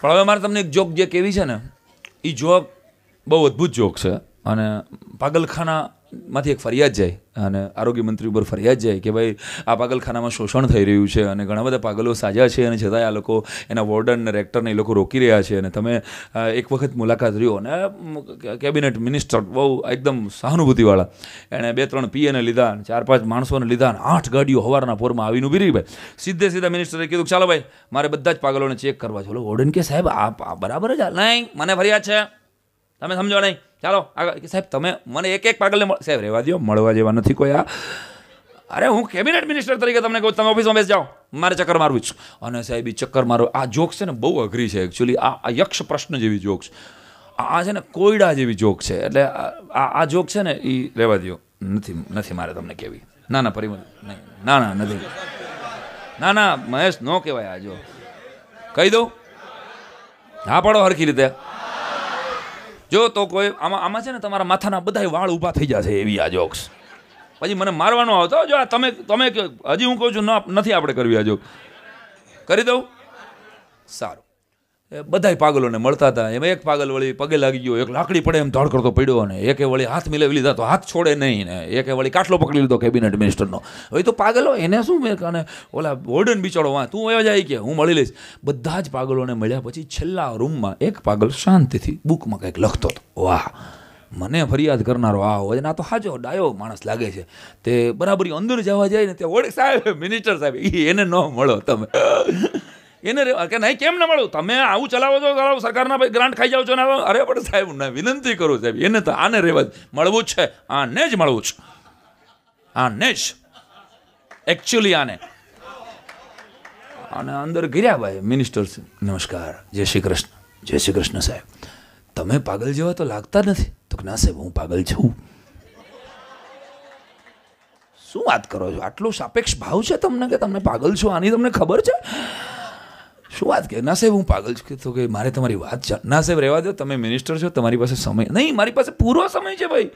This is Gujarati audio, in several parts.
પણ હવે મારે તમને એક જોક જે કેવી છે ને એ જોક બહુ અદ્ભુત જોક છે. અને પાગલખાનામાંથી એક ફરિયાદ જાય અને આરોગ્ય મંત્રી ઉપર ફરિયાદ જાય કે ભાઈ, આ પાગલખાનામાં શોષણ થઈ રહ્યું છે અને ઘણા બધા પાગલો સાજા છે અને છતાંય આ લોકો એના વોર્ડન ને રેક્ટરને એ લોકો રોકી રહ્યા છે અને તમે એક વખત મુલાકાત રહ્યો અને કેબિનેટ મિનિસ્ટર બહુ એકદમ સહાનુભૂતિવાળા. એણે બે ત્રણ પીએને લીધા અને ચાર પાંચ માણસોને લીધા અને આઠ ગાડીઓ હવારના પોરમાં આવીને ઊભી રહી ભાઈ. સીધે સીધા મિનિસ્ટરે કીધું ચાલો ભાઈ, મારે બધા જ પાગલોને ચેક કરવા છે. વોર્ડન કે સાહેબ આ બરાબર જ નહીં, મને ફરિયાદ છે. તમે સમજો નહીં. ચાલો, આગળ. સાહેબ, તમે મને એક એક પાગલને સાહેબ, રહેવા દો મળવા જેવા નથી કોઈ આ. અરે, હું કેબિનેટ મિનિસ્ટર તરીકે તમને કહું તમે ઓફિસમાં બેસ જાઓ. મારે ચક્કર મારવું છું. અને સાહેબ એ ચક્કર મારો આ જોક છે ને, બહુ અઘરી છે એકચ્યુઅલી આ યક્ષ પ્રશ્ન જેવી જોક છે. આ છે ને, કોયડા જેવી જોક છે. એટલે આ આ- આ જોક છે ને એ રહેવા દો નથી નથી મારે તમને કહેવી. ના ના, પરિમલ, નહીં. ના ના, નથી. ના ના, મહેશ, નો કહેવાય આ જો કહી દઉં? હા, પાડો હરખી રીતે. જો તો કોઈ આમાં આમાં છે ને તમારા માથાના બધા વાળ ઊભા થઈ જશે એવી આ જોક્સ પછી મને મારવાનો આવતો, જો આ તમે તમે હજી હું કહું છું નથી આપણે કરવી આ જોક કરી દઉં? સારું. બધાય પાગલોને મળતા હતા. એમાં એક પાગલ વળી પગે લાગી ગયો. એક લાકડી પડે એમ ધડ કરતો પડ્યો અને એકે વળી હાથ મિલાવી લીધા તો હાથ છોડે નહીં ને. એકે વળી કાટલો પકડી લીધો કેબિનેટ મિનિસ્ટરનો. હવે તો પાગલો એને શું મેં અને ઓલા વોર્ડન બિચારો વાં, તું એવા જાય કે, હું મળી લઈશ. બધા જ પાગલોને મળ્યા પછી છેલ્લા રૂમમાં એક પાગલ શાંતિથી બુકમાં કંઈક લખતો હતો. વાહ, મને ફરિયાદ કરનારો આ હોય ના તો હાજો ડાયો માણસ લાગે છે. તે બરાબર અંદર જવા જાય ને તે ઓળખ સાહેબ, મિનિસ્ટર સાહેબ એ એને ન મળો તમે. એને કે નહીં, કેમ ન મળું? તમે આવું ચલાવો છો ચલાવો, સરકારના ભાઈ ગ્રાન્ટ ખાઈ જાઓ છો ને અરે પણ સાહેબ ને વિનંતી કરું સાહેબ, એને તો આને રહેવા મળવું જ છે, આને જ મળવું છે. આને જ. એકચ્યુઅલી આને. અને અંદર ગિર્યા ભાઈ મિનિસ્ટર નમસ્કાર, જય શ્રી કૃષ્ણ. જય શ્રી કૃષ્ણ સાહેબ. તમે પાગલ જેવા તો લાગતા નથી. તો ના સાહેબ, હું પાગલ છું. શું વાત કરો છો? આટલો સાપેક્ષ ભાવ છે તમને કે તમને પાગલ છો? આની તમને ખબર છે? શું વાત કે ના સાહેબ, હું પાગલ છું તો કે મારે તમારી વાત છે. ના સાહેબ, રહેવા દો, તમે મિનિસ્ટર છો, તમારી પાસે સમય નહીં, મારી પાસે પૂરો સમય છે ભાઈ.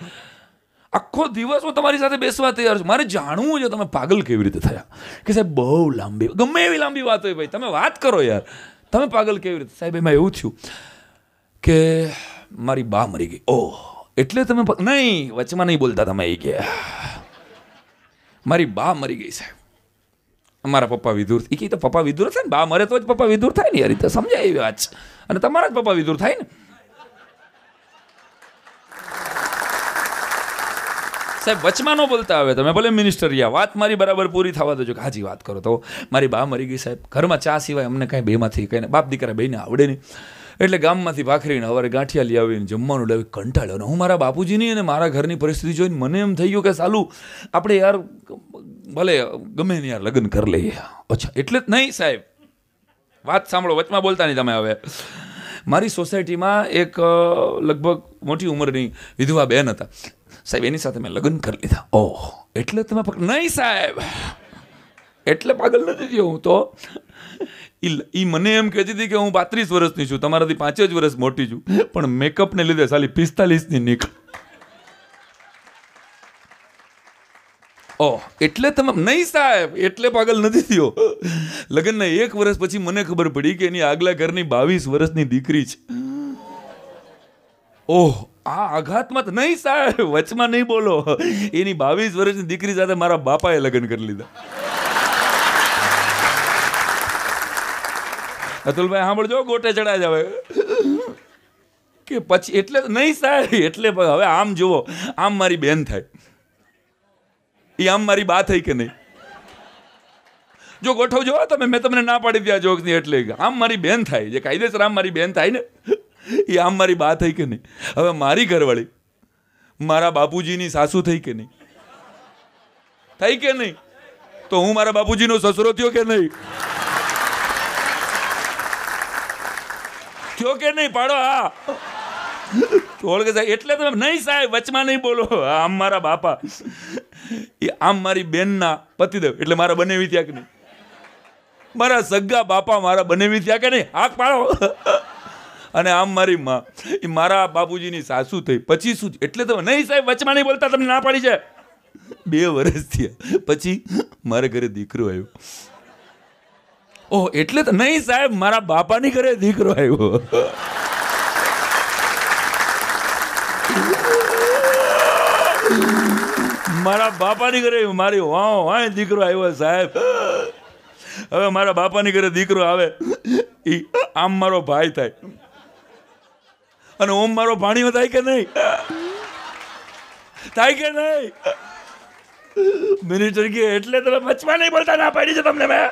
આખો દિવસ હું તમારી સાથે બેસવા તૈયાર છું. મારે જાણવું છે તમે પાગલ કેવી રીતે થયા. કે સાહેબ, બહુ લાંબી, ગમે એવી લાંબી વાત હોય ભાઈ. તમે વાત કરો યાર. તમે પાગલ કેવી રીતે? સાહેબ, એમાં એવું થયું કે મારી બા મરી ગઈ. ઓહ, એટલે તમે નહીં, વચમાં નહીં બોલતા તમે એ કે. મારી બા મરી ગઈ, સાહેબ. મારા પપ્પા વિધુર એ કહે, તો પપ્પા વિધુર થાય ને? બા મરે તો જ પપ્પા વિધુર થાય ને? યાર તો સમજાય એવી વાત અને તમારા જ પપ્પા વિધુર થાય ને? સાહેબ, વચમાં બોલતા આવે તમે, ભલે મિનિસ્ટર રહ્યા. વાત મારી બરાબર પૂરી થવા દેજો કે હાજી વાત કરો તો. મારી બા મરી ગઈ સાહેબ. ઘરમાં ચા સિવાય અમને કાંઈ બેમાંથી કંઈ બાપ દીકરા બેને આવડે નહીં. એટલે ગામમાંથી ભાખરીને હવારે ગાંઠિયા લઈ આવીને જમવાનું લાવી કંટાળ્યો અને હું મારા બાપુજીની અને મારા ઘરની પરિસ્થિતિ જોઈને મને એમ થઈ ગયું કે સાલું, આપણે યાર ભલે ગમે ને યાર લગ્ન કરી લઈએ. અચ્છા, એટલે જ નહીં સાહેબ. વાત સાંભળો, વચમાં બોલતા નહીં તમે હવે. મારી સોસાયટીમાં એક લગભગ મોટી ઉંમરની વિધવા બેન હતા. સાહેબ, એની સાથે મેં લગ્ન કરી લીધા. ઓહ, એટલે તમે નહીં સાહેબ. એટલે પાગલ નથી થયો હું તો. ઈ મને એમ કહેતી હતી કે હું પાંત્રીસ વર્ષની છું, તમારાથી પાંચ જ વર્ષ મોટી છું, પણ મેકઅપને લીધે સાલી પિસ્તાલીસની નીકળ ઓહ, એટલે તમે, નહીં સાહેબ, એટલે પાગલ નથી થયો. લગ્નના એક વર્ષ પછી મને ખબર પડી કે એની આગલા ઘરની બાવીસ વર્ષની દીકરી છે. ઓહ, આ આઘાતમાં નહીં સાહેબ, વચમાં નહીં બોલો. એની બાવીસ વર્ષની દીકરી સાથે મારા બાપાએ લગ્ન કરી લીધા. અતુલભાઈ, સાંભળજો, ગોટે ચડાય જાવે કે પછી એટલે નહીં સાહેબ, એટલે હવે આમ જુઓ, આમ મારી બેન થાય. એ આમ મારી બા થઈ કે નહીં? જો ગોઠવ જો તમે, મેં તમને ના પાડી દીધા જોક્સની એટલે. આમ મારી બેન થાય, જે કાયદેસર આમ મારી બેન થાય ને એ આમ મારી બા થઈ કે નહીં? હવે મારી ઘરવાળી, મારા બાપુજીની સાસુ થઈ કે નહીં? થઈ કે નહીં? તો હું મારા બાપુજીનો સસરો થયો કે નહીં? થયો કે નહીં, પાડો, હા. ઓળખે સાહેબ, એટલે તમે નહીં સાહેબ, વચમાં નહીં બોલો. આમ મારા બાપા. એ આમ મારી બેનના પતિદેવ, એટલે મારા બનેવી ત્યાં કે નહીં? મારા સગા બાપા મારા બનેવી ત્યાં કે નહીં? હાક પાડો. અને આમ મારી માં, એ મારા બાપુજીની સાસુ થઈ, પછી શું? એટલે તો નહીં સાહેબ, વચમાં નહીં બોલતા, તમને ના પાડી છે. બે વર્ષ થયા. પછી મારા ઘરે દીકરો આવ્યો. ઓહ, એટલે તો નહીં સાહેબ, મારા બાપાની ઘરે દીકરો આવ્યો. મારા બાપાની ઘરે મારી વાહ વાહ દીકરો આવ્યો સાહેબ. હવે મારા બાપાની ઘરે દીકરો આવે એ આમ મારો ભાઈ થાય. અને ઓમ મારો ભાણીઓ થાય કે નહીં? થાય કે નહીં? મિનિસ્ટર કે, એટલે તમે બચવા નહીં બોલતા, ના પાડી છે તમને મેં.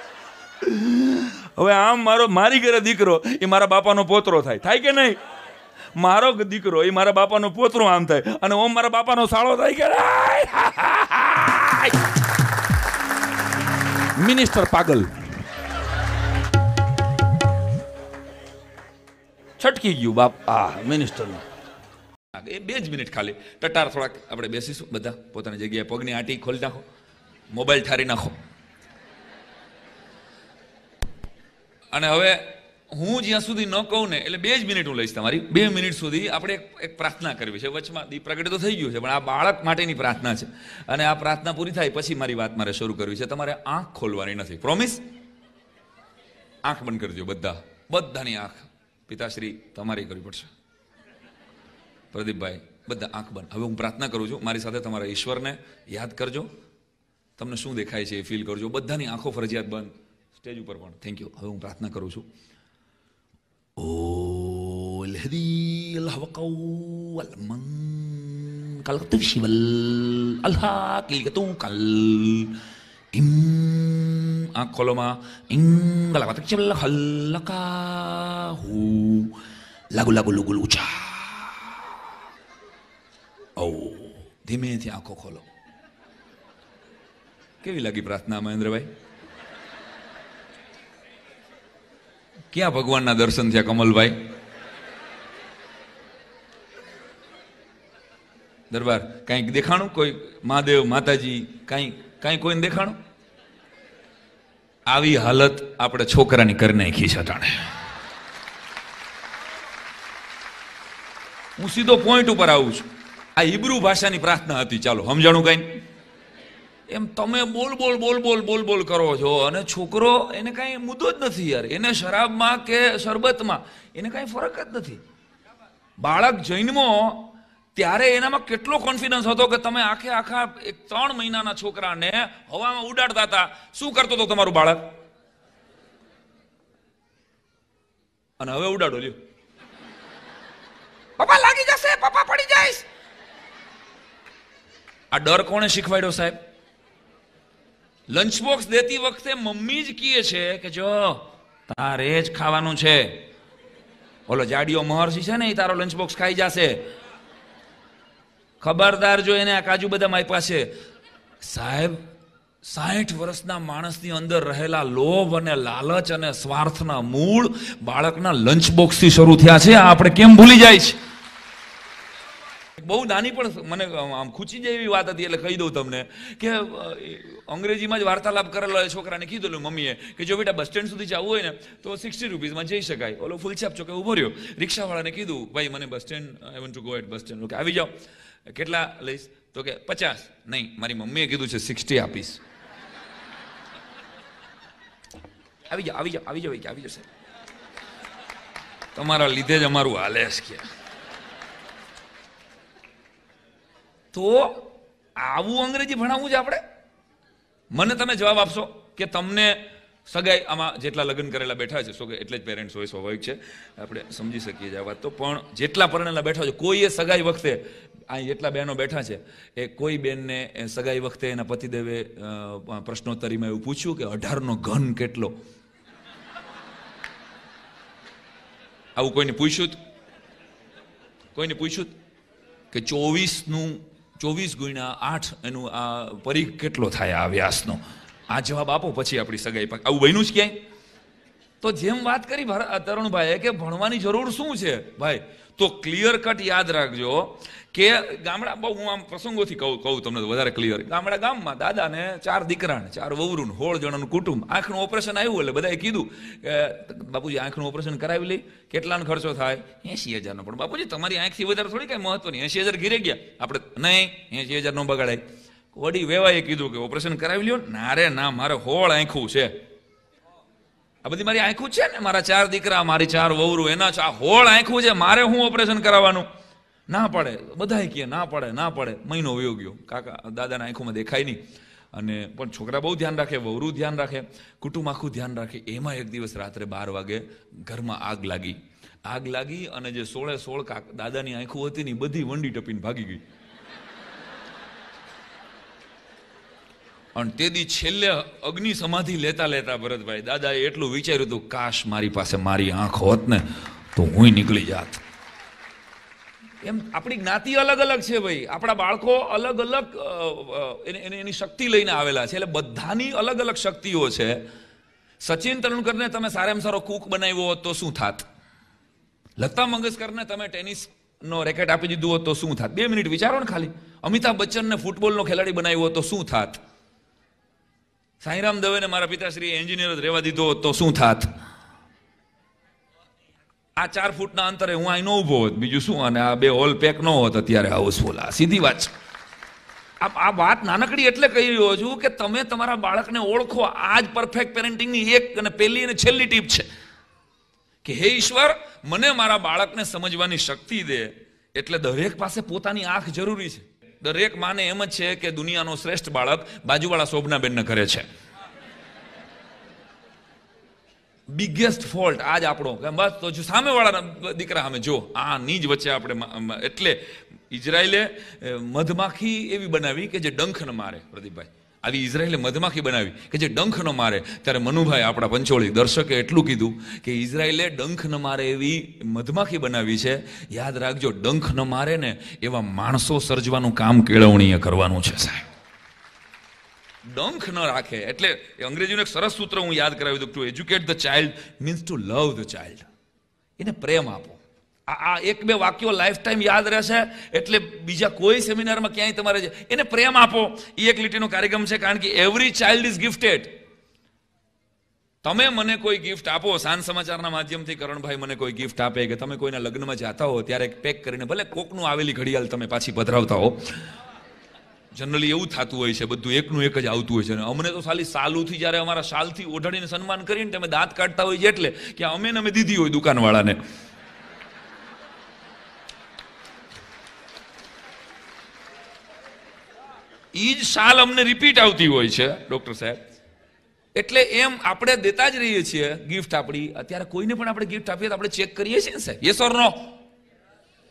હવે આમ મારો, મારી ઘરે દીકરો, એ મારા બાપાનો પોતરો થાય. થાય કે નહીં? મારો દીકરો, એ મારા બાપાનો પોતરો આમ થાય. અને ઓમ મારા બાપાનો સાળો થાય કે મિનિસ્ટર પાગલ. છટકી ગયું, બાપ. આ, મિનિસ્ટરનું. એ બે જ મિનિટ ખાલી. ટટાર થોડાક આપણે બેસીશું બધા. પોતાની જગ્યાએ પગની આંટી ખોલી નાખો. મોબાઈલ ઠારી નાખો. અને હવે હું જ્યાં સુધી ન કહું ને, એટલે બે જ મિનિટ હું લઈશ તમારી. બે મિનિટ સુધી આપણે એક પ્રાર્થના કરવી છે. વચમાં દીપ પ્રગટ તો થઈ ગયું છે, પણ આ બાળક માટેની પ્રાર્થના છે. અને આ પ્રાર્થના પૂરી થાય પછી મારી વાત મારે શરૂ કરવી છે. તમારે આંખ ખોલવાની નથી. પ્રોમિસ આંખ બંધ કરજો બધા. બધાની આંખ. પિતાશ્રી, તમારી કરવી પડશે. પ્રદીપભાઈ, બધા આંખ બંધ. હવે હું પ્રાર્થના કરું છું, મારી સાથે તમારા ઈશ્વરને યાદ કરજો. તમને શું દેખાય છે એ ફીલ કરજો. બધાની આંખો ફરજિયાત બંધ. સ્ટેજ ઉપર પણ. થેન્ક યુ હવે હું પ્રાર્થના કરું છું. ઓ લહદી અલ્હવકૌ અલમન કલકતવ શિવલ અલ્હા કિલકતું કલ. ઇમ આ કોલોમાં ઇમ ગલકતવ શિવલ હલ્લકા હુ લાગુ લાગુ લુગુલ ઉચા ઓ ધીમેથી આંખો ખોલો. કેવી લાગી પ્રાર્થના મહેન્દ્રભાઈ? ક્યાં ભગવાનના દર્શન થયા, કમલભાઈ? દરબાર, કાંઈક દેખાણું? કોઈ મહાદેવ, માતાજી, કાંઈ કાંઈ કોઈને દેખાણું? આવી હાલત આપણે છોકરાની કરી નાખી છે અટાણે. હું સીધો પોઈન્ટ ઉપર આવું છું. આ હિબ્રુ ભાષાની પ્રાર્થના હતી. ચાલો, સમજાણું કઈ? એમ તમે બોલ બોલ બોલ બોલ બોલ બોલ કરો છો. અને છોકરો એને કાંઈ મુદ્દો જ નથી યાર. એને શરાબમાં કે શરબતમાં એને કાંઈ ફરક જ નથી. બાળક જન્મો ત્યારે એનામાં કેટલો કોન્ફિડન્સ હતો કે તમે આખે આખા એક ત્રણ મહિનાના છોકરાને હવામાં ઉડાડતા હતા. શું કરતો હતો તમારું બાળક? અને હવે ઉડાડો, લ્યો. પપ્પા, લાગી જશે. પપ્પા, પડી જાય આ ડર કોણે શીખવાડ્યો સાહેબ? લંચ બોક્સ દેતી વખતે મમ્મી જ કહે છે કે જો, તારે જ ખાવાનું છે. ઓલો જાડીઓ મહર્ષિ છે ને, એ તારો લંચ બોક્સ ખાઈ જશે. ખબરદાર જો એને આ કાજુ બદામ આપ્યા છે. સાહેબ, સાઠ વર્ષના માણસની અંદર રહેલા લોભ અને લાલચ અને સ્વાર્થના મૂળ બાળકના લંચ બોક્સથી શરૂ થયા છે. આપણે કેમ ભૂલી જાય છે? બહુ નાની પણ મને આમ ખૂચી જાય એવી વાત હતી, એટલે કહી દઉં તમને કે અંગ્રેજીમાં જ વાર્તાલાપ કરેલો છોકરાને કીધેલું મમ્મીએ કે જો બેટા બસ સ્ટેન્ડ સુધી જવું હોય ને, તો સિક્સટી રૂપીઝમાં જઈ શકાય. ઓલો ફૂલછાપ ચોકે ઊભો રહ્યો. રિક્ષાવાળાને કીધું, ભાઈ, મને bus stand I want to go at bus stand. Okay, આવી જાઓ. કેટલા લઈશ? તો કે, પચાસ. નહીં, મારી મમ્મીએ કીધું છે સિક્સટી આપીશ. આવી જાઓ આવી જાઓ આવી જાઓ, આવી જશે તમારા લીધે જ અમારું હાલે છે કે તો આવું અંગ્રેજી ભણાવવું છે આપણે? મને તમે જવાબ આપશો કે તમને સગાઈ આમાં જેટલા લગ્ન કરેલા બેઠા છે સો એટલે જ પેરેન્ટ્સ હોય, સ્વાભાવિક છે. આપણે સમજી શકીએ છીએ આ વાત તો, પણ જેટલા પરણેલા બેઠા છે, કોઈએ સગાઈ વખતે, અહીં જેટલા બહેનો બેઠા છે, એ કોઈ બેનને સગાઈ વખતે એના પતિદેવે પ્રશ્નોત્તરીમાં એવું પૂછ્યું કે અઢારનો ઘન કેટલો? આવું કોઈને પૂછ્યું? કોઈને પૂછ્યું કે ચોવીસનું ચોવીસ ગુણ્યા આઠ એનું આ પરીખ કેટલો થાય આ વ્યાસનો? આ જવાબ આપો, પછી આપણી સગાઈ પાક આવું બન્યું જ ક્યાંય? તો જેમ વાત કરી તરુણભાઈ તરુણભાઈએ કે ભણવાની જરૂર શું છે? ભાઈ તો ક્લિયર કટ યાદ રાખજો કે ગામડા, બહુ હું આમ પ્રસંગોથી કહું કહું તમને વધારે ક્લિયર ગામડા ગામમાં દાદાને ચાર દીકરાને, ચાર વહુરું હોળ જણાનું કુટુંબ. આંખનું ઓપરેશન આવ્યું એટલે બધાએ કીધું કે, બાપુજી, આંખનું ઓપરેશન કરાવી લઈ. કેટલાનો ખર્ચો થાય? એસી હજારનો. પણ બાપુજી, તમારી આંખથી વધારે થોડી કાંઈ મહત્વની. એસી હજાર ઘીરે ગયા. આપણે, નહીં એસી હજાર નો બગાડાય. વડી વેવાએ કીધું કે, ઓપરેશન કરાવી લ્યો. ના રે, ના, મારે હોળ આંખું છે. આ બધી મારી આંખું છે ને, મારા ચાર દીકરા, મારી ચાર વહુરું, એના ચા હોળ આંખું છે, મારે હું ઓપરેશન કરાવવાનું? ના પડે, બધાય કહે, ના પડે ના પડે. મહિનો વયો ગયો. કાકા, દાદાના આંખોમાં દેખાય નહીં. અને પણ છોકરા બહુ ધ્યાન રાખે, વહુરું ધ્યાન રાખે, કુટુંબ આખું ધ્યાન રાખે. એમાં એક દિવસ રાત્રે બાર વાગે ઘરમાં આગ લાગી. આગ લાગી અને જે સોળે સોળ કાક દાદાની આંખું હતી ને બધી વંડી ટપીને ભાગી ગઈ. અને તે દી છેલ્લે અગ્નિ સમાધિ લેતા લેતા ભરતભાઈ દાદાએ એટલું વિચાર્યું હતું, કાશ મારી પાસે મારી આંખ હોત ને, તો હું નીકળી જાત. એમ આપણી જ્ઞાતિ અલગ અલગ છે ભાઈ. આપણા બાળકો અલગ અલગ એને- એની શક્તિ લઈને આવેલા છે. એટલે બધાની અલગ અલગ શક્તિઓ છે. સચિન તેંડુલકરને તમે સારામાં સારો કૂક બનાવ્યો હોત તો શું થાત? લતા મંગેશકરને તમે ટેનિસનો રેકેટ આપી દીધું હોત તો શું થાત? બે મિનિટ વિચારો ને ખાલી. અમિતાભ બચ્ચનને ફૂટબોલનો ખેલાડી બનાવ્યો હોત તો શું થાત? સાંઈરામ દવેને મારા પિતાશ્રી એન્જિનિયર જ રહેવા દીધો તો શું થાત? આ ચાર ફૂટના અંતરે હું અહીં ન ઊભો હોત. બીજું શું? અને આ બે હોલ પેક ન હોત અત્યારે હાઉસફુલ આ સીધી વાત છે. આ વાત નાનકડી એટલે કહી રહ્યો છું કે તમે તમારા બાળકને ઓળખો. આ જ પરફેક્ટ પેરેન્ટિંગની એક અને પહેલી અને છેલ્લી ટીપ છે. કે હે ઈશ્વર, મને મારા બાળકને સમજવાની શક્તિ દે. એટલે દરેક પાસે પોતાની આંખ જરૂરી છે. દરેક માને એમ જ છે કે દુનિયાનો શ્રેષ્ઠ બાળક બાજુવાળા શોભનાબેનને કરે છે. બિગેસ્ટ ફોલ્ટ આજ આપણો. બસ, તો જો સામેવાળાના દીકરા સામે, જો આની જ વચ્ચે આપણે એટલે ઇઝરાયલે મધમાખી એવી બનાવી કે જે ડંખ ન મારે, પ્રદીપભાઈ. આવી ઇઝરાયલે મધમાખી બનાવી કે જે ડંખ ન મારે. ત્યારે મનુભાઈ આપણા પંચોળી દર્શકે એટલું કીધું કે ઇઝરાયલે ડંખ ન મારે એવી મધમાખી બનાવી છે. યાદ રાખજો, ડંખ ન મારે ને એવા માણસો સર્જવાનું કામ કેળવણીએ કરવાનું છે સાહેબ. ડંખ ન રાખે એટલે અંગ્રેજીનું એક સરસ સૂત્ર હું યાદ કરાવી દઉં to educate the child means to love the child એને પ્રેમ આપો. આ એક બે વાક્યો લાઈફ ટાઈમ યાદ રહેશે. એટલે બીજા કોઈ સેમિનારમાં ક્યાંય તમારે એને પ્રેમ આપો. એ એક લીટીનો કાર્યક્રમ છે કારણ કે એવરી ચાઇલ્ડ ઇઝ ગિફ્ટેડ તમે મને કોઈ ગિફ્ટ આપો, સાંજ સમાચારના માધ્યમથી કરણભાઈ મને કોઈ ગિફ્ટ આપે કે તમે કોઈના લગ્નમાં જાતા હો, ત્યારે પેક કરીને ભલે કોકનું આવેલી ઘડિયાળ તમે પાછી પધરાવતા હો. જનરલી એવું થતું હોય છે, બધું એકનું એક જ આવતું હોય છે. અમને તો ખાલી સાલુથી જ્યારે અમારા શાલથી ઓઢાડીને સન્માન કરીને તમે દાંત કાઢતા હોય છે એટલે કે અમે અમે દીધી હોય દુકાનવાળાને. ઈ જ શાલ અમને રિપીટ આવતી હોય છે ડોક્ટર સાહેબ. એટલે એમ આપણે દેતા જ રહીએ છીએ ગિફ્ટ આપણી. અત્યારે કોઈને પણ આપણે ગિફ્ટ આપીએ તો આપણે ચેક કરીએ છીએ ને સાહેબ. યસ ઓર નો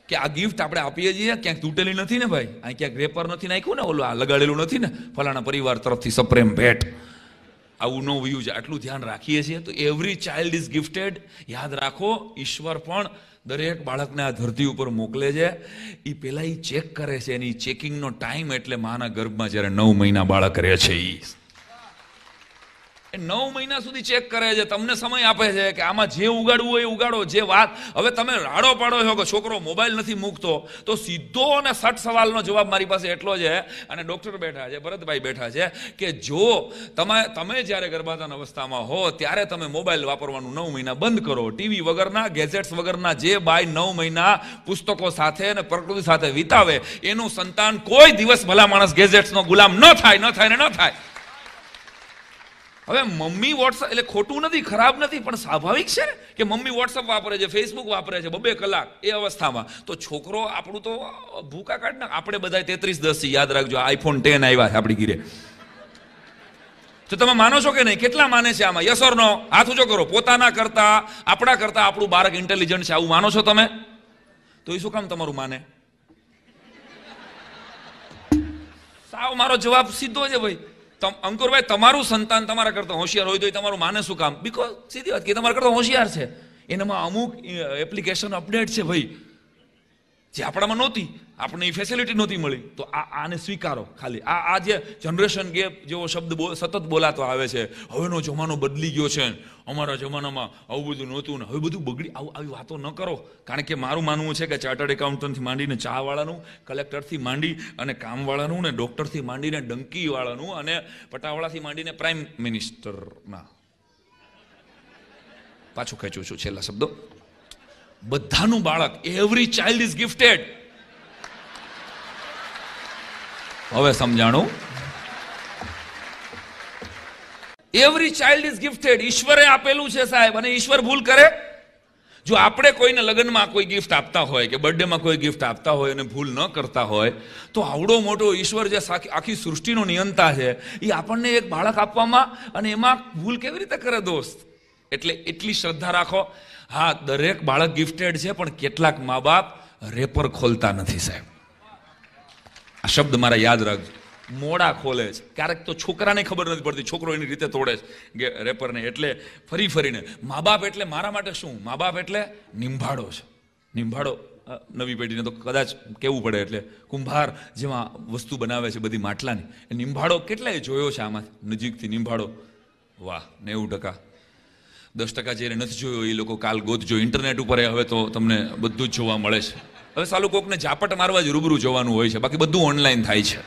કે આ ગિફ્ટ આપણે આપીએ છીએ, ક્યાંક તૂટેલી નથી ને ભાઈ? અહીં ક્યાંક રેપર નથી નાખ્યું ને ઓલું આ લગાડેલું નથી ને? ફલાણા પરિવાર તરફથી સપ્રેમ ભેટ. આવું નો વ્યૂ આટલું ધ્યાન રાખીએ છીએ તો એવરી ચાઇલ્ડ ઇઝ ગિફ્ટેડ યાદ રાખો, ઈશ્વર પણ દરેક બાળકને આ ધરતી ઉપર મોકલે છે. એ પહેલાં એ ચેક કરે છે એની ચેકિંગનો ટાઈમ એટલે માના ગર્ભમાં જ્યારે નવ મહિના બાળક રહે છે એ એ નવ મહિના સુધી ચેક કરે છે, તમને સમય આપે છે કે આમાં જે ઉગાડવું હોય એ ઉગાડો, જે વાત. હવે તમે રાડો પાડો છો કે છોકરો મોબાઈલ નથી મૂકતો, તો સીધો અને સટ સવાલનો જવાબ મારી પાસે એટલો છે અને ડૉક્ટર બેઠા છે, ભરતભાઈ બેઠા છે કે જો તમે તમે જ્યારે ગર્ભાધાન અવસ્થામાં હો, ત્યારે તમે મોબાઈલ વાપરવાનું નવ મહિના બંધ કરો. ટીવી વગરના ગેજેટ્સ વગરના જે બાય નવ મહિના પુસ્તકો સાથે અને પ્રકૃતિ સાથે વિતાવે, એનું સંતાન કોઈ દિવસ ભલા માણસ ગેજેટ્સનો ગુલામ ન થાય ન થાય ને ન થાય. હવે મમ્મી વોટ્સઅપ એટલે ખોટું નથી, ખરાબ નથી, પણ સ્વાભાવિક છે ને કે મમ્મી વોટ્સઅપ વાપરે છે ફેસબુક વાપરે છે, બબે કલાક, એ અવસ્થામાં. તો છોકરો આપણું તો ભૂકા કાઢ આપણે બધા તેત્રીસ દસ યાદ રાખજો આઈફોન ટેન આવ્યા છે આપણી ગીરે તો તમે માનો છો કે નહીં? કેટલા માને છે આમાં? યસ નો હાથ ઊંચો કરો. પોતાના કરતા, આપણા કરતા આપણું બાળક ઇન્ટેલિજન્ટ છે, આવું માનો છો તમે? તો એ શું કામ તમારું માને? સાવ મારો જવાબ સીધો છે ભાઈ. અંકુરભાઈ, તમારું સંતાન તમારા કરતા હોશિયાર હોય તો એ તમારું માને શું કામ? બીકોઝ સીધી વાત કે તમારા કરતા હોશિયાર છે. એનામાં અમુક એપ્લિકેશન અપડેટ છે ભાઈ, જે આપણામાં નહોતી. આપણને એ ફેસિલિટી નહોતી મળી. તો આ આને સ્વીકારો ખાલી. આ આ જે જનરેશન ગેપ જેવો શબ્દ સતત બોલાતો આવે છે. હવેનો જમાનો બદલી ગયો છે. અમારા જમાનામાં આવું બધું નહોતું ને હવે બધું બગડી, આવું આવી વાતો ન કરો. કારણ કે મારું માનવું છે કે ચાર્ટર્ડ એકાઉન્ટન્ટથી માંડીને ચા વાળાનું કલેક્ટરથી માંડી અને કામવાળાનું ને ડોક્ટરથી માંડીને ડંકીવાળાનું અને પટાવાળાથી માંડીને પ્રાઇમ મિનિસ્ટરના પાછું ખેંચું છું છેલ્લા શબ્દો. બધાનું બાળક એવરી ચાઇલ્ડ ઇઝ ગિફ્ટેડ હવે સમજાણું? એવરી ચાઇલ્ડ ઇઝ ગિફ્ટેડ ઈશ્વરે આપેલું છે સાહેબ, અને ઈશ્વર ભૂલ કરે? જો આપણે કોઈને લગ્નમાં કોઈ ગિફ્ટ આપતા હોય કે બર્થડેમાં કોઈ ગિફ્ટ આપતા હોય અને ભૂલ ન કરતા હોય, તો આવડો મોટો ઈશ્વર જે આખી સૃષ્ટિનો નિયંતા છે, એ આપણને એક બાળક આપવામાં અને એમાં ભૂલ કેવી રીતે કરે દોસ્ત? એટલે એટલી શ્રદ્ધા રાખો. હા, દરેક બાળક ગિફ્ટેડ છે, પણ કેટલાક મા બાપ રેપર ખોલતા નથી સાહેબ. આ શબ્દ મારા યાદ રાખજો. મોડા ખોલે છે. ક્યારેક તો છોકરાને ખબર નથી પડતી, છોકરો એની રીતે તોડે છે રેપરને એટલે ફરી ફરીને. મા બાપ એટલે મારા માટે શું? મા બાપ એટલે નિંભાડો છે. નિંભાડો નવી પેઢીને તો કદાચ કેવું પડે એટલે કુંભાર જેમાં વસ્તુ બનાવે છે બધી માટલાની. એ નિંભાડો કેટલાય જોયો છે આમાં? નજીકથી નિંભાડો વાહ, નેવું ટકા. દસ ટકા જેને નથી જોયો, એ લોકો કાલ ગોત જો ઇન્ટરનેટ ઉપર હવે તો તમને બધું જ જોવા મળે છે. હવે સાલું કોકને ઝાપટ મારવા જ રૂબરૂ જોવાનું હોય છે. બાકી બધું ઓનલાઈન થાય છે.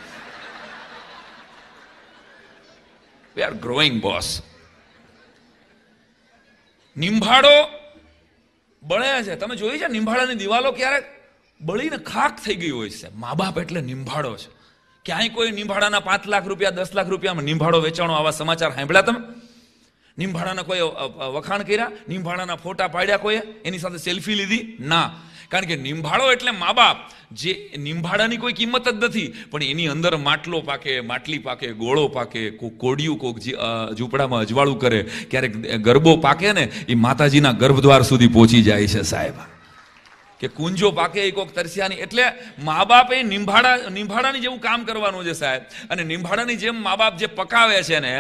વી આર ગ્રોઈંગ બોસ નિંભાળો. બળે છે. તમે જોઈ છે નિંભાળાની દિવાલો ક્યારેક બળીને ખાક થઈ ગઈ હોય છે. મા બાપ એટલે નિંભાડો છે. ક્યાંય કોઈ નિંભાડાના પાંચ લાખ રૂપિયા, દસ લાખ રૂપિયામાં નિંભાડો વેચાણો આવા સમાચાર સાંભળ્યા તમે? નિંભાડાના કોઈ વખાણ કર્યા? નિંભાળાના ફોટા પાડ્યા કોઈએ? એની સાથે સેલ્ફી લીધી? ના. કારણ કે નિંભાડો એટલે મા બાપ જે નિંભાળાની કોઈ કિંમત જ નથી, પણ એની અંદર માટલો પાકે, માટલી પાકે, ગોળો પાકે કોડિયું કોક ઝૂંપડામાં અજવાળું કરે, ક્યારેક ગરબો પાકે ને, એ માતાજીના ગર્ભદ્વાર સુધી પહોંચી જાય છે સાહેબ. કે કુંજો પાકે એ કોક તરસ્યાની, એટલે મા બાપ એ નિંભાળા નિંભાડાની જેવું કામ કરવાનું છે સાહેબ. અને નિંભાડાની જેમ મા બાપ જે પકાવે છે ને,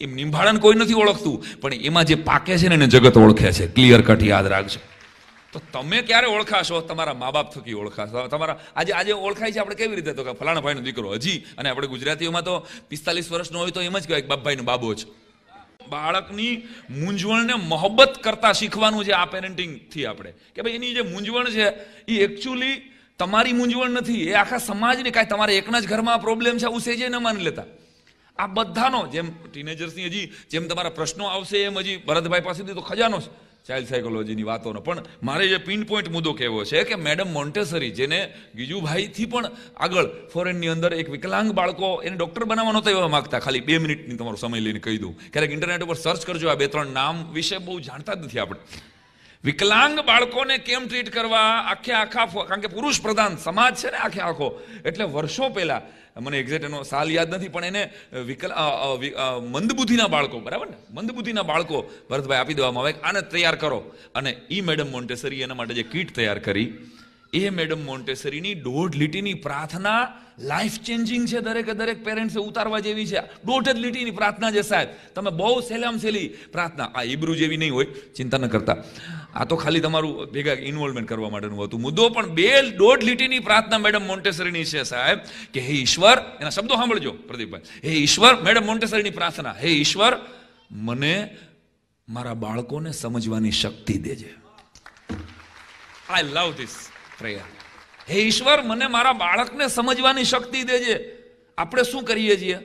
એમ નિંભાળાને કોઈ નથી ઓળખતું, પણ એમાં જે પાકે છે ને, એને જગત ઓળખે છે. ક્લિયર કટ યાદ રાખજો. તો તમે ક્યારે ઓળખાશો? તમારા મા બાપ થકી ઓળખાશો. તમારા આજે આજે ઓળખાય છે આપણે કેવી રીતે? તો કે ફલાણા ભાઈનો દીકરો, હજી. અને આપણે ગુજરાતીઓમાં તો પિસ્તાલીસ વર્ષનો હોય તો એમ જ કહેવાય બાપભાઈનો બાબો છે બાળકની મૂંઝવણને મોહબ્બત કરતા શીખવાનું છે આ પેરેન્ટિંગથી આપણે. કે ભાઈ એની જે મૂંઝવણ છે એ એકચ્યુઅલી તમારી મૂંઝવણ નથી. એ આખા સમાજની કાંઈ તમારે એકના જ ઘરમાં પ્રોબ્લેમ છે, આવું સેજે ન માની લેતા. આ બધાનો, જેમ ટીનેજર્સની હજી, જેમ તમારા પ્રશ્નો આવશે એમ હજી ભરતભાઈ પાસેથી તો ખજાનો છે. ચાઇલ્ડ સાયકોલોજીની વાતોનો. પણ મારે જે પિન પોઈન્ટ મુદ્દો કહેવો છે કે મેડમ મોન્ટેસરી, જેને ગીજુભાઈથી પણ આગળ ફોરેનની અંદર એક વિકલાંગ બાળકો એને ડૉક્ટર બનાવવાનો તો એવા માગતા. ખાલી બે મિનિટની તમારો સમય લઈને કહી દઉં. ક્યારેક ઇન્ટરનેટ ઉપર સર્ચ કરજો, આ બે ત્રણ નામ વિશે બહુ જાણતા જ નથી આપણે. વિકલાંગ બાળકોને કેમ ટ્રીટ કરવા? આખે આખા કારણ કે પુરુષ પ્રધાન સમાજ છે ને આખે આખો. એટલે વર્ષો પહેલા મને એક્ઝેક્ટ એનો સાલ યાદ નથી, પણ એને વિકલ મંદબુદ્ધિના બાળકો, બરાબર ને? મંદબુદ્ધિના બાળકો ભરતભાઈ આપી દેવામાં આવે, આને તૈયાર કરો. અને એ મેડમ મોન્ટેસરી એના માટે જે કીટ તૈયાર કરી એ મેડમ મોન્ટેસરીની દોઢ લીટીની પ્રાર્થના લાઈફ ચેન્જિંગ છે દરેકે દરેક પેરેન્ટ્સે ઉતારવા જેવી છે. દોઢ જ લીટીની પ્રાર્થના છે સાહેબ. તમે બહુ સહેલામ સેલી પ્રાર્થના. આ ઈબ્રુ જેવી નહીં હોય, ચિંતા ન કરતા. આ તો ખાલી તમારું ભેગા ઇન્વોલ્વમેન્ટ કરવા માટેનું હતું. મુદ્દો પણ બે દોઢ લીટીની પ્રાર્થના મેડમ મોન્ટેસરીની છે સાહેબ કે હે ઈશ્વર, એના શબ્દો સાંભળજો પ્રદીપભાઈ. હે ઈશ્વર, મેડમ મોન્ટેસરીની પ્રાર્થના. હે ઈશ્વર, મને મારા બાળકોને સમજવાની શક્તિ દેજે. આઈ લવ ધીસ પ્રેયર હે ઈશ્વર, મને મારા બાળકને સમજવાની શક્તિ દેજે. આપણે શું કરીએ છીએ?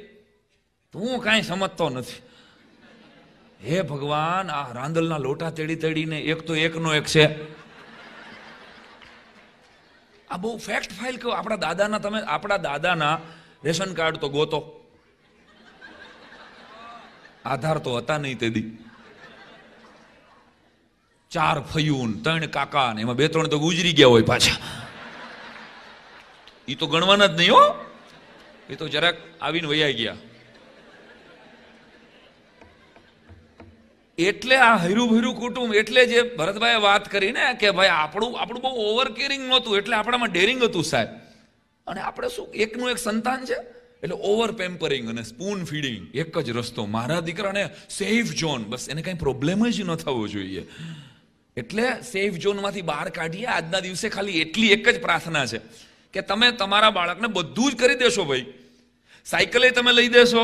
હું કાંઈ સમજતો નથી. હે ભગવાન, આ રાંદલના લોટા તેડી તેડીને એક તો એકનો એક છે. આ બહુ ફેક્ટ ફાઇલ કહો. આપણા દાદાના તમે, આપણા દાદાના રેશન કાર્ડ તો ગોતો. આધાર તો હતા નહીં તે દી. ચાર ફયુન ત્રણ કાકા ને એમાં બે ત્રણ તો ગુજરી ગયા હોય પાછા. એ તો ગણવાના જ નહીં હો. એ તો જરાક આવીને વૈયા ગયા. એટલે આ હૈરું ભૈરું કુટુંબ, એટલે જે ભરતભાઈએ વાત કરી ને કે ભાઈ આપણું આપણું બહુ ઓવર કેરિંગ નહોતું, એટલે આપણામાં ડેરિંગ હતું સાહેબ. અને આપણે શું, એકનું એક સંતાન છે? એટલે ઓવર પેમ્પરિંગ અને સ્પૂન ફીડિંગ એક જ રસ્તો. મારા દીકરાને સેફ ઝોન બસ એને કઈ પ્રોબ્લેમ જ ન થવો જોઈએ. એટલે સેફ ઝોનમાંથી બહાર કાઢીએ. આજના દિવસે ખાલી એટલી એક જ પ્રાર્થના છે કે તમે તમારા બાળકને બધું જ કરી દેશો ભાઈ. સાયકલે તમે લઈ દેશો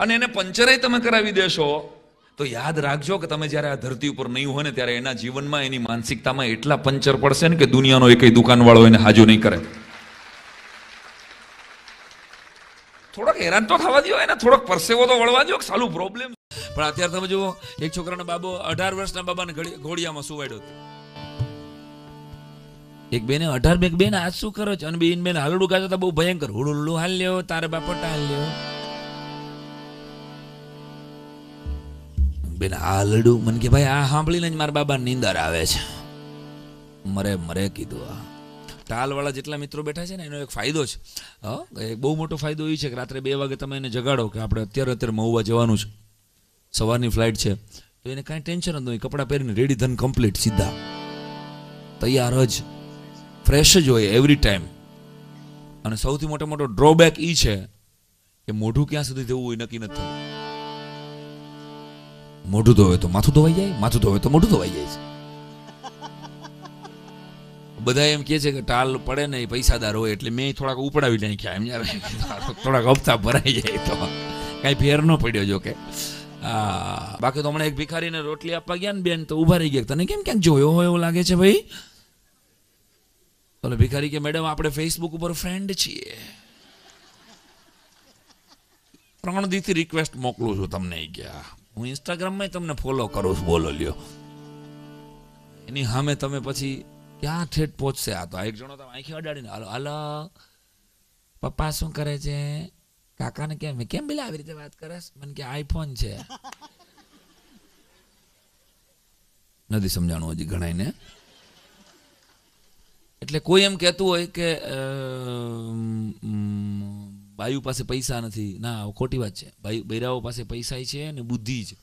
અને એને પંચરે તમે કરાવી દેશો. તો યાદ રાખજો કે તમે જ્યારે આ ધરતી ઉપર નહીં હોય ને ત્યારે એના જીવનમાં એની માનસિકતામાં એટલા પંચર પડશે ને કે દુનિયાનો એકય દુકાનવાળો એને હાજો નહીં કરે. થોડોક હેરાન તો થવા દો એને થોડોક પરસેવો તો વળવા દો સાલું પ્રોબ્લેમ પણ અત્યારે તમે જુઓ, એક છોકરાનો બાબો અઢાર વર્ષના બાબાને ઘોડિયામાં સુવાડ્યો એક બેને અઢાર બેક બેન આજ શું કરો છો? અને બેન બેન હાલડું ગાતા હતા બહુ ભયંકર. હુડુલ્લું હાલ્યો તારે બાપોટા હાલ બેન હાલડું, મને કે ભાઈ આ સાંભળીને જ મારા બાબા નીંદર આવે છે. મરે મરે કીધું આ. ટાલવાળા જેટલા મિત્રો બેઠા છે ને, એનો એક ફાયદો છે. હા, એક બહુ મોટો ફાયદો એ છે કે રાત્રે બે વાગે તમે એને જગાડો કે આપણે અત્યારે અત્યારે મહુવા જવાનું છે. સવારની ફ્લાઇટ છે, તો એને કાંઈ ટેન્શન જ નહીં કપડાં પહેરીને રેડી ધન કમ્પ્લીટ સીધા. તૈયાર જ. ફ્રેશ જ હોય એવરી ટાઈમ અને સૌથી મોટો મોટો ડ્રોબેક એ છે કે મોઢું ક્યાં સુધી જવું હોય નક્કી નથી થયું મોઢું ધોવે તો માથું ધોવાઈ જાય, માથું ધોવે તો મોઢું ધોવાઈ જાય છે. બધા એમ કહે છે કે ટાલ પડે ને એ પૈસાદાર હોય એટલે મેં થોડાક ઉપડાવી નાખ્યા. એમ જ્યારે થોડાક હપ્તા ભરાઈ જાય તો. કાંઈ ફેર ન પડ્યો જો કે બાકી તો હમણાં એક ભિખારીને રોટલી આપવા ગયા ને બેન, તો ઊભા રહી ગયા. તને કેમ ક્યાંક જોયો હોય એવું લાગે છે ભાઈ? બોલે, ભિખારી કે, મેડમ, આપણે ફેસબુક ઉપર ફ્રેન્ડ છીએ. ત્રણ દીથી રિક્વેસ્ટ મોકલું છું તમને ગયા હું. ઇન્સ્ટાગ્રામમાં તમને ફોલો કરું છું. બોલો, લ્યો. એની સામે તમે પછી ક્યાં ઠેઠ પહોંચશે? આ તો એક જણો તમે આંખી અડાડીને, હાલો હાલો. પપ્પા શું કરે છે? કાકાને કેમ કેમ પેલા આવી રીતે વાત કરસ? મને કે, આઈફોન છે. નથી સમજાણું હજી ઘણાઈને એટલે કોઈ એમ કહેતું હોય કે બાયુ પાસે પૈસા નથી. ના ખોટી વાત છે. બૈરાઓ પાસે પૈસા છે અને બુદ્ધિ જ.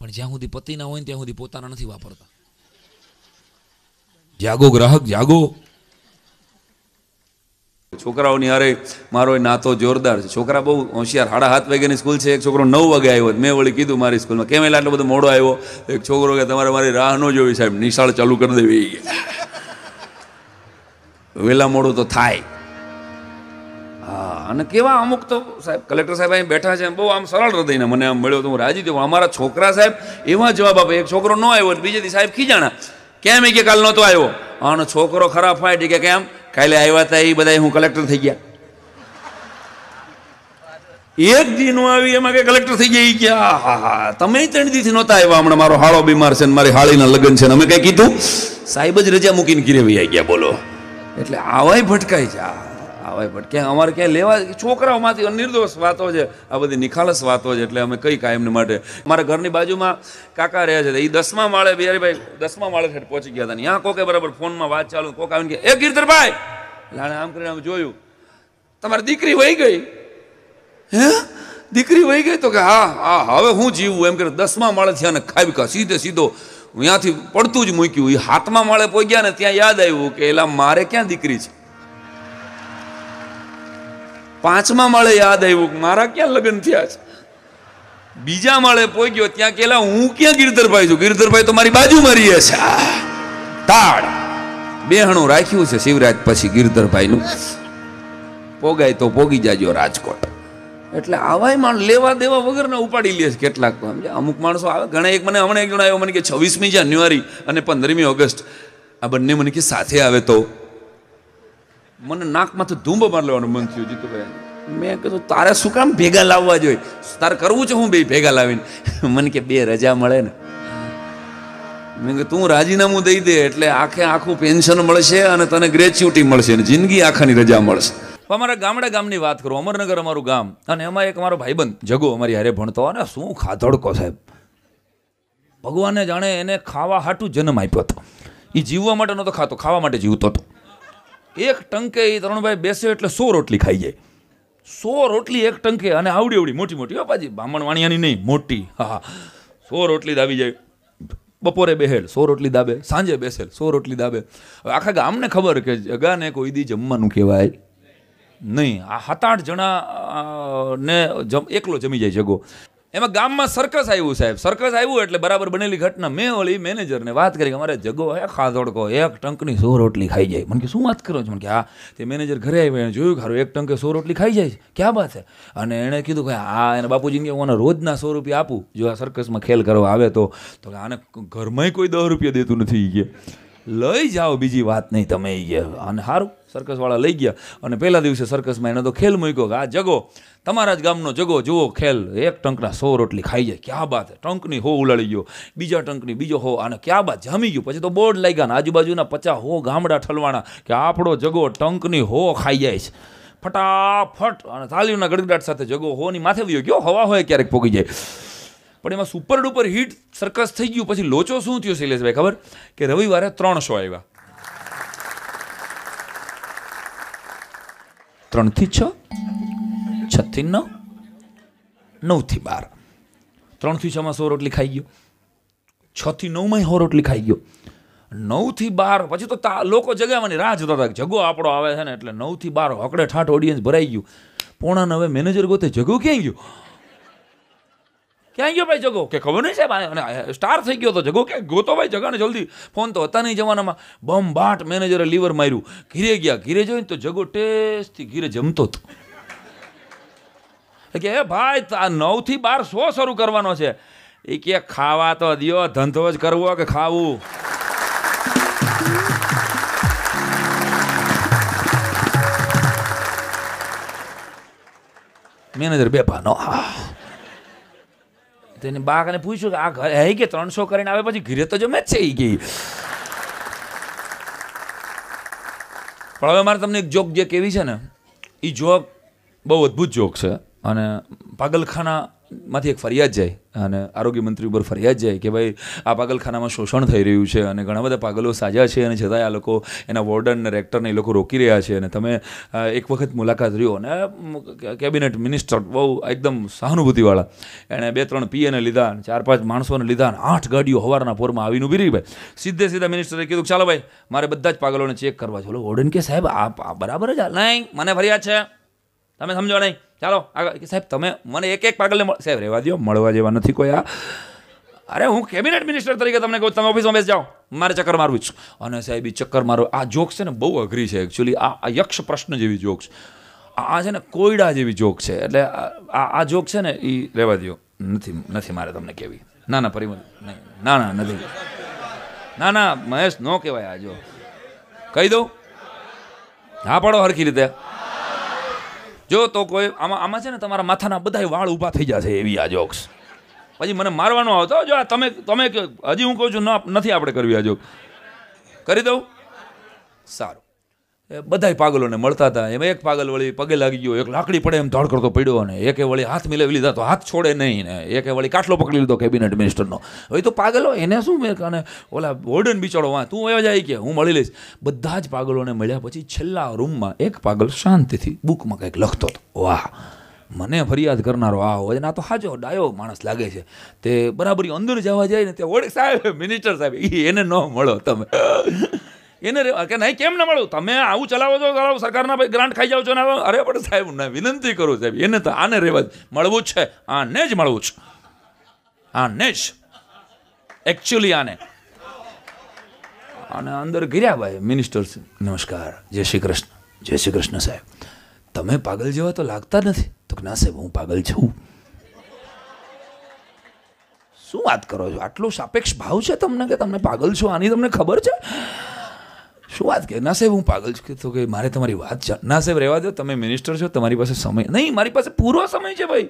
પણ જ્યાં સુધી પતિ ના હોય ત્યાં સુધી પોતાના નથી વાપરતા. જાગો ગ્રાહક, જાગો. છોકરાઓની અરે મારો નાતો જોરદાર છે. છોકરા બહુ હોશિયાર. સાડા સાત વાગ્યાની સ્કૂલ છે. એક છોકરો નવ વાગે આવ્યો મેં વળી કીધું મારી સ્કૂલમાં, કેમ એટલે આટલો બધો મોડો આવ્યો? એક છોકરો કે, તમારે મારી રાહ ન જોવી સાહેબ. નિશાળ ચાલુ કરી દેવી. વહેલા મોડું તો થાય. હા, અને કેવા અમુક તો સાહેબ, કલેક્ટર સાહેબ અહીં બેઠા છે. બહુ આમ સરળ હૃદયને મને આમ મળ્યો તો હું રાજી થયો. અમારા છોકરા સાહેબ એવા જવાબ આપે. એક છોકરો ન આવ્યો બીજે દી સાહેબ ખીજાણા. કેમ એ કે કાલ નહોતો આવ્યો? અને છોકરો ખરાબ ફાય કે કેમ? કાલે આવ્યા હતા એ બધા હું કલેક્ટર થઈ ગયા. એક દી નો આવી એમાં કે કલેક્ટર થઈ ગયા કે, આ, હા હા, તમે ત્રણ દીથી નહોતા આવ્યા હમણાં, મારો હાળો બીમાર છે ને મારી હાળીના લગ્ન છે અમે કઈ કીધું? સાહેબ જ રજા મૂકીને ઘીરે આવી ગયા, બોલો. એટલે આવાય ભટકાય છે આ પણ ભટકાય અમારે ક્યાંય લેવા છોકરાઓમાંથી અનિર્દોષ વાતો છે. આ બધી નિખાલસ વાતો છે એટલે અમે કઈ કાયમને માટે. મારા ઘરની બાજુમાં કાકા રહ્યા છે. એ દસમા માળે બિહારીભાઈ દસમા માળે ઠેઠ પહોંચી ગયા હતા. ને ત્યાં કોકે બરાબર ફોનમાં વાત ચાલુ કોક આવીને કે, એ ગીરધરભાઈ! લાણે આમ કરીને આમ જોયું. તમારી દીકરી વહી ગઈ? હે? દીકરી વહી ગઈ? તો કે, હા હા, હવે હું જીવું. એમ કે દસમા માળે થયા ને ખાવી કા સીધે સીધો ત્યાંથી પડતું જ મૂક્યું. એ હાથમાં માળે પહોંચ્યા ને ત્યાં યાદ આવ્યું કે એલા મારે ક્યાં દીકરી છે? પાંચમા માળે યાદ આવ્યું કે મારા ક્યાં લગ્ન થયા છે? બીજા માળે પહોંચ્યો ત્યાં કેલા હું ક્યાં ગિરધરભાઈ છું? ગિરધરભાઈ તો મારી બાજુમાં રહીએ છે. તાળ. બેહણું રાખ્યું છે શિવરાજ પછી ગિરધરભાઈનું. પોગાય તો પોગી જાજો રાજકોટ. એટલે આવાય માણ લેવા દેવા વગરના ઉપાડી લે છે કેટલાક તો? અમુક માણસો આવે, ઘણા એક મને, હમણાં એક જણ આવ્યો, મને કે છવ્વીસમી જાન્યુઆરી અને પંદરમી ઓગસ્ટ. આ બંને મને કે સાથે આવે તો મને નાકમાંથી ધૂંબ માર લેવાનું મન થયું જીતુભાઈ મેં કીધું, તારે શું કામ ભેગા લાવવા જોઈએ? તારે કરવું છે હું બે ભેગા લાવીને? મને કે, બે રજા મળે ને. મેં કે તું રાજીનામું દઈ દે એટલે આખે આખું પેન્શન મળશે અને તને ગ્રેચ્યુટી મળશે અને જિંદગી આખાની રજા મળશે. અમારા ગામડા ગામની વાત કરું, અમરનગર અમારું ગામ અને એમાં એક અમારો ભાઈબંધ, જગો, અમારી હારે ભણતો અને શું ખાધડકો સાહેબ. ભગવાને જાણે એને ખાવા હાટું જન્મ આપ્યો હતો. એ જીવવા માટે નહોતો ખાતો, ખાવા માટે જીવતો હતો. એક ટંકે એ તરુણભાઈ બેસે એટલે સો રોટલી ખાઈ જાય. સો રોટલી એક ટંકે અને આવડી આવડી, મોટી મોટી. હો પાછી, બ્રાહ્મણ વાણિયાની નહીં, મોટી. હા સો રોટલી દાબી જાય. બપોરે બેહેલ, સો રોટલી દાબે. સાંજે બેસેલ, સો રોટલી દાબે. હવે આખા ગામને ખબર કે જગાને કોઈ દી જમવાનું કહેવાય નહીં. આ સાત આઠ જણા ને જમ, એકલો જમી જાય જગો. એમાં ગામમાં સર્કસ આવ્યું સાહેબ. સર્કસ આવ્યું એટલે બરાબર બનેલી ઘટના. મેં ઓલી મેનેજરને વાત કરી કે અમારે જગો હે, ખાધોડકો, એક ટંકની સો રોટલી ખાઈ જાય. મને કે, શું વાત કરો છો? મને કે, હા, તે મેનેજર ઘરે આવ્યો, એને જોયું ખારું એક ટંકે સો રોટલી ખાઈ જાય ક્યાં વાત છે? અને એણે કીધું કે, હા, એને બાપુજીને કે, હું રોજના સો રૂપિયા આપું, જો આ સર્કસમાં ખેલ કરવા આવે તો. તો આને ઘરમાંય કોઈ દસ રૂપિયા દેતું નથી કે. લઈ જાઓ, બીજી વાત નહીં, તમે એ અને સારું સર્કસવાળા લઈ ગયા અને પહેલા દિવસે સર્કસમાં એને તો ખેલ મૂક્યો કે આ જગો, તમારા જ ગામનો જગો, જુઓ ખેલ, એક ટંકના સો રોટલી ખાઈ જાય. ક્યાં બાત ટંકની હો ઉલાળી ગયો, બીજા ટંકની બીજો હો અને ક્યાં બાત? જામી ગયું. પછી તો બોર્ડ લાગ્યા ને આજુબાજુના પચાસ હો ગામડા ઠલવાણા કે આપણો જગો ટંકની હો ખાઈ જાય છે. ફટાફટ, અને તાલીઓના ગડગડાટ સાથે જગો હોની માથે વયો ગયો. હવા હોય ક્યારેક પોગી જાય. પણ એમાં સુપર ડુપર હિટ સર્કસ થઈ ગયું. પછી લોચો શું થયો શૈલેષભાઈ ખબર? કે રવિવારે ત્રણ શો આવ્યા. ત્રણથી છ, છથી નવ નવથી બાર. ત્રણથી છમાં સો રોટલી ખાઈ ગયો. છથી નવમાં સો રોટલી ખાઈ ગયો. નવથી બાર, પછી તો લોકો જગાવવાની રાહ જોતા હતા જગો આપણો આવે છે ને, એટલે નવથી બાર હકડે ઠાઠ ઓડિયન્સ ભરાઈ ગયું. પોણા નવે મેનેજર ગોતે જગો ક્યાં ગયો? ક્યાં ગયો ભાઈ જગો? કે ખબર નહીં સાહેબ અને સ્ટાર થઈ ગયો તો જગો કે ગોતો ભાઈ જગાને જલ્દી. ફોન તો હતા નહીં જમાનામાં. બમ બાટ મેનેજરે લીવર માર્યું. ઘીરે ગયા, ઘીરે જોઈને તો જગો ટેસ્ટથી ઘીરે જમતો હતો. કે, એ ભાઈ, આ નવથી બાર શો શરૂ કરવાનો છે. એ કે, ખાવા તો દિયો, ધંધો જ કરવો કે ખાવું? મેનેજર બે પાનો તેને બાકને પૂછ્યું કે આ ઘરે હે કે ત્રણસો કરીને આવે? પછી ઘરે તો જમે જ છે એ કે. પણ હવે મારે તમને એક જોક જે કેવી છે ને એ જોક બહુ અદ્ભુત જોક છે. અને પાગલખાનામાંથી એક ફરિયાદ જાય અને આરોગ્ય મંત્રી ઉપર ફરિયાદ જાય કે ભાઈ, આ પાગલખાનામાં શોષણ થઈ રહ્યું છે અને ઘણા બધા પાગલો સાજા છે અને છતાંય આ લોકો એના વોર્ડન ને રેક્ટરને એ લોકો રોકી રહ્યા છે અને તમે એક વખત મુલાકાત રહ્યો અને કેબિનેટ મિનિસ્ટર બહુ એકદમ સહાનુભૂતિવાળા. એણે બે, ત્રણ પીએને લીધા અને ચાર, પાંચ માણસોને લીધા અને આઠ ગાડીઓ હવારના પોરમાં આવીને ઊભી રહી ભાઈ. સીધે સીધા મિનિસ્ટરે કીધું ચાલો ભાઈ, મારે બધા જ પાગલોને ચેક કરવા ચાલો વોર્ડન કે સાહેબ આ બરાબર જ નહીં, મને ફરિયાદ છે. તમે સમજો નહીં. ચાલો, આગળ. સાહેબ, તમે મને એક એક પાગલને સાહેબ રહેવા દો મળવા જેવા નથી કોઈ આ. અરે, હું કેબિનેટ મિનિસ્ટર તરીકે તમને કહું, તમે ઓફિસમાં બેસ જાઓ. મારે ચક્કર મારવું છું. અને સાહેબ એ ચક્કર મારો આ જોક છે ને, બહુ અઘરી છે એકચ્યુઅલી આ યક્ષ પ્રશ્ન જેવી જોક છે આ છે ને, કોયડા જેવી જોક છે. એટલે આ આ- આ જોક છે ને એ રહેવા દો નથી નથી મારે તમને કહેવી ના ના, પરિમલ, નહીં. ના ના, નથી. ના ના, મહેશ, નો કહેવાય આ જો. કહી દઉં? હા, પાડો હરખી રીતે. જો તો કોઈ આમાં આમાં છે ને તમારા માથાના બધા વાળ ઊભા થઈ જશે એવી આ જોક્સ પછી મને મારવાનો આવતો જો આ તમે તમે હજી હું કહું છું નથી આપણે કરવી આ જોક કરી દઉં? સારું. બધાય પાગલોને મળતા હતા. એમાં એક પાગલ વળી પગે લાગી ગયો. એક લાકડી પડે એમ ધોળ કરતો પડ્યો અને એકે વળી હાથ મિલાવી લીધા તો હાથ છોડે નહીં ને. એકે વળી કાટલો પકડી લીધો કેબિનેટ મિનિસ્ટરનો. હવે તો પાગલો, એને શું મેં અને ઓલા વોર્ડન બિચારો વાં તું એવા જાય કે? હું મળી લઈશ. બધા જ પાગલોને મળ્યા પછી છેલ્લા રૂમમાં એક પાગલ શાંતિથી બુકમાં કંઈક લખતો હતો. વાહ, મને ફરિયાદ કરનારો આ હોય ને, આ તો હાજો ડાયો માણસ લાગે છે. તે બરાબર અંદર જવા જાય ને, ત્યાં ઓળખ સાહેબ, મિનિસ્ટર સાહેબ એને ન મળો તમે. એને કે નહીં, કેમ ન મળું તમે આવું ચલાવો છો, ચલાવો, સરકારના ભાઈ ગ્રાન્ટ ખાઈ જાઓ છો ને અરે પણ સાહેબ ને વિનંતી કરું સાહેબ, એને તો આને રહેવા મળવું જ છે, આને જ મળવું છે. આને જ. એકચ્યુઅલી આને. અને અંદર ગિર્યા ભાઈ મિનિસ્ટર નમસ્કાર, જય શ્રી કૃષ્ણ. જય શ્રી કૃષ્ણ સાહેબ. તમે પાગલ જેવા તો લાગતા નથી. તો ના સાહેબ, હું પાગલ છું. શું વાત કરો છો? આટલો સાપેક્ષ ભાવ છે તમને કે તમને પાગલ છો? આની તમને ખબર છે? શું વાત કે? ના સાહેબ, હું પાગલ છું તો કે મારે તમારી વાત છે. ના સાહેબ, રહેવા દો, તમે મિનિસ્ટર છો, તમારી પાસે સમય નહીં, મારી પાસે પૂરો સમય છે ભાઈ.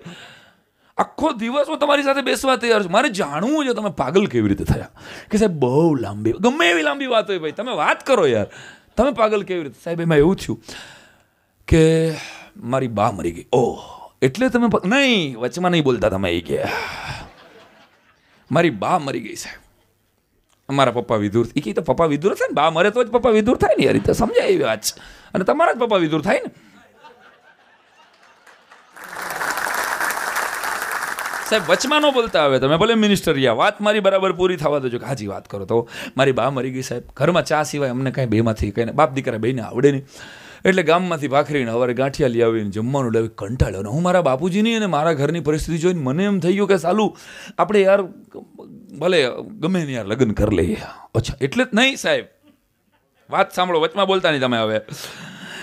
આખો દિવસ હું તમારી સાથે બેસવા તૈયાર છું. મારે જાણવું છે તમે પાગલ કેવી રીતે થયા. કે સાહેબ, બહુ લાંબી, ગમે એવી લાંબી વાત હોય ભાઈ, તમે વાત કરો યાર. તમે પાગલ કેવી રીતે? સાહેબ, એમાં એવું થયું કે મારી બા મરી ગઈ. ઓહ, એટલે તમે નહીં, વચમાં નહીં બોલતા તમે એ કે. મારી બા મરી ગઈ, સાહેબ. અમારા પપ્પા વિધુર એ તો પપ્પા વિધુર થાય ને? બા મરે તો જ પપ્પા વિધુર થાય ને એ તો સમજાય એવી વાત છે. અને તમારા જ પપ્પા વિધુર થાય ને? સાહેબ, વચમાં ન બોલતા આવે. તમે ભલે મિનિસ્ટર રહ્યા, વાત મારી બરાબર પૂરી થવા દેજો કે હાજી વાત કરો તો. મારી બા મરી ગઈ સાહેબ. ઘરમાં ચા સિવાય અમને કાંઈ બેમાંથી કંઈ બાપ દીકરા બેને આવડે નહીં. એટલે ગામમાંથી ભાખરીને હવારે ગાંઠિયા લઈ આવીને જમવાનું લાવી કંટાળ્યો હું મારા બાપુજીની અને મારા ઘરની પરિસ્થિતિ જોઈને મને એમ થઈ ગયું કે સાલું, આપણે યાર ભલે ગમે યાર લગ્ન કરી લઈએ. અચ્છા, એટલે જ નહીં સાહેબ. વાત સાંભળો, વચમાં બોલતા નહીં તમે હવે.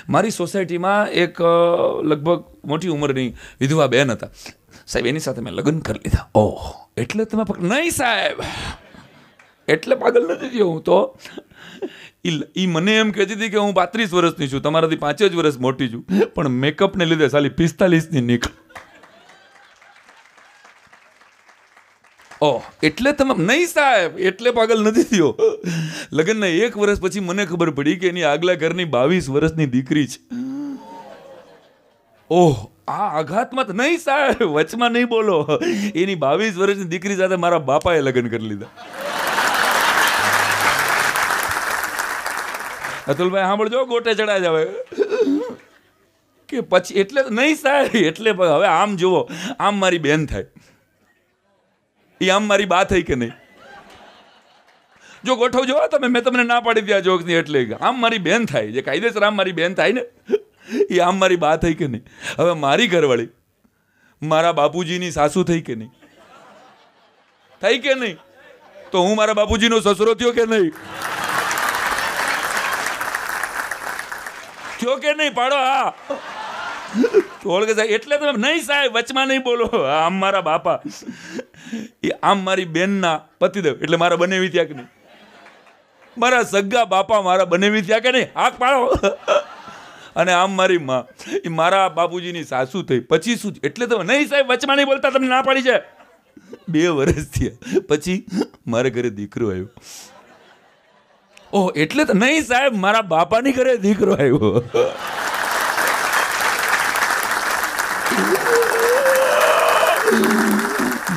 મારી સોસાયટીમાં એક લગભગ મોટી ઉંમરની વિધવા બેન હતા. સાહેબ, એની સાથે મેં લગ્ન કરી લીધા. ઓહ, એટલે તમે નહીં સાહેબ. એટલે પાગલ નથી થયો હું તો. ઈ મને એમ કહેતી હતી કે હું પાંત્રીસ વર્ષની છું, તમારાથી પાંચ જ વર્ષ મોટી છું. પણ મેકઅપને લીધે સાલી પિસ્તાલીસની નીકળ. ઓહ, એટલે તમે નહીં સાહેબ, એટલે પાગલ નથી થયો. લગ્નના એક વર્ષ પછી મને ખબર પડી કે એની આગલા ઘરની બાવીસ વર્ષની દીકરી છે. ઓહ, આ આઘાતમાં તો નહીં સાહેબ, વચમાં નહીં બોલો. એની બાવીસ વર્ષની દીકરી સાથે મારા બાપાએ લગ્ન કરી લીધા. અતુલભાઈ, સાંભળજો, ગોટે ચડાય જાવે. કે પછી, એટલે નહીં સાહેબ, એટલે હવે આમ જુઓ, આમ મારી બેન થાય. એ આમ મારી બા થઈ કે નહીં? જો ગોઠવ જોવા તમે, મેં તમને ના પાડી દીધા જોક્સની એટલે આમ મારી બેન થાય, જે કાયદેસર આમ મારી બેન થાય ને, એ આમ મારી બા થઈ કે નહીં? હવે મારી ઘરવાળી, મારા બાપુજીની સાસુ થઈ કે નહીં? થઈ કે નહીં? તો હું મારા બાપુજીનો સસરો થયો કે નહીં? થયો કે નહીં? પાડો, હા. કે સાહેબ એટલે તમે નહીં સાહેબ, વચમાં નહીં બોલો. આમ મારા બાપા. એ આમ મારી બેનના પતિદેવ એટલે મારા બનેવી ત્યાં કે નહીં? મારા સગ્ગા બાપા મારા બનેવી ત્યાં કે નહીં? હાક પાડો. અને આમ મારી માં. એ મારા બાપુજીની સાસુ થઈ. પછી શું? એટલે તો નહીં સાહેબ, વચમાં નહીં બોલતા, તમને ના પાડી છે? બે વર્ષ થયા. પછી મારા ઘરે દીકરો આવ્યો. ઓહ, એટલે તો નહીં સાહેબ, મારા બાપાની ઘરે દીકરો આવ્યો.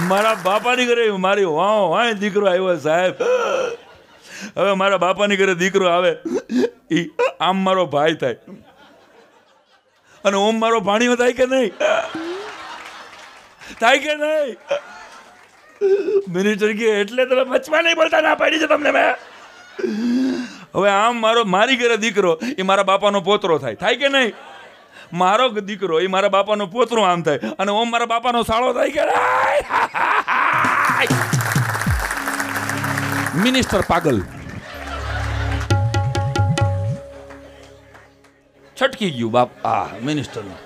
મારા બાપાની ઘરે મારી વાહ વાહ દીકરો આવ્યો સાહેબ. હવે મારા બાપાની ઘરે દીકરો આવે એ આમ મારો ભાઈ થાય. અને ઓમ મારો ભાણીઓ થાય કે નહીં? થાય કે નહીં? મિનિસ્ટર કે એટલે તમે બચવા નહીં બોલતા, ના પાડી છે તમને મેં. હવે આમ મારો, મારી ઘરે દીકરો, એ મારા બાપાનો પોતરો થાય. થાય કે નહીં? મારો દીકરો, એ મારા બાપાનું પોતરું આમ થાય. અને ઓમ મારા બાપાનો સાળો થાય કે મિનિસ્ટર પાગલ. છટકી ગયું બાપ. આ મિનિસ્ટરનું.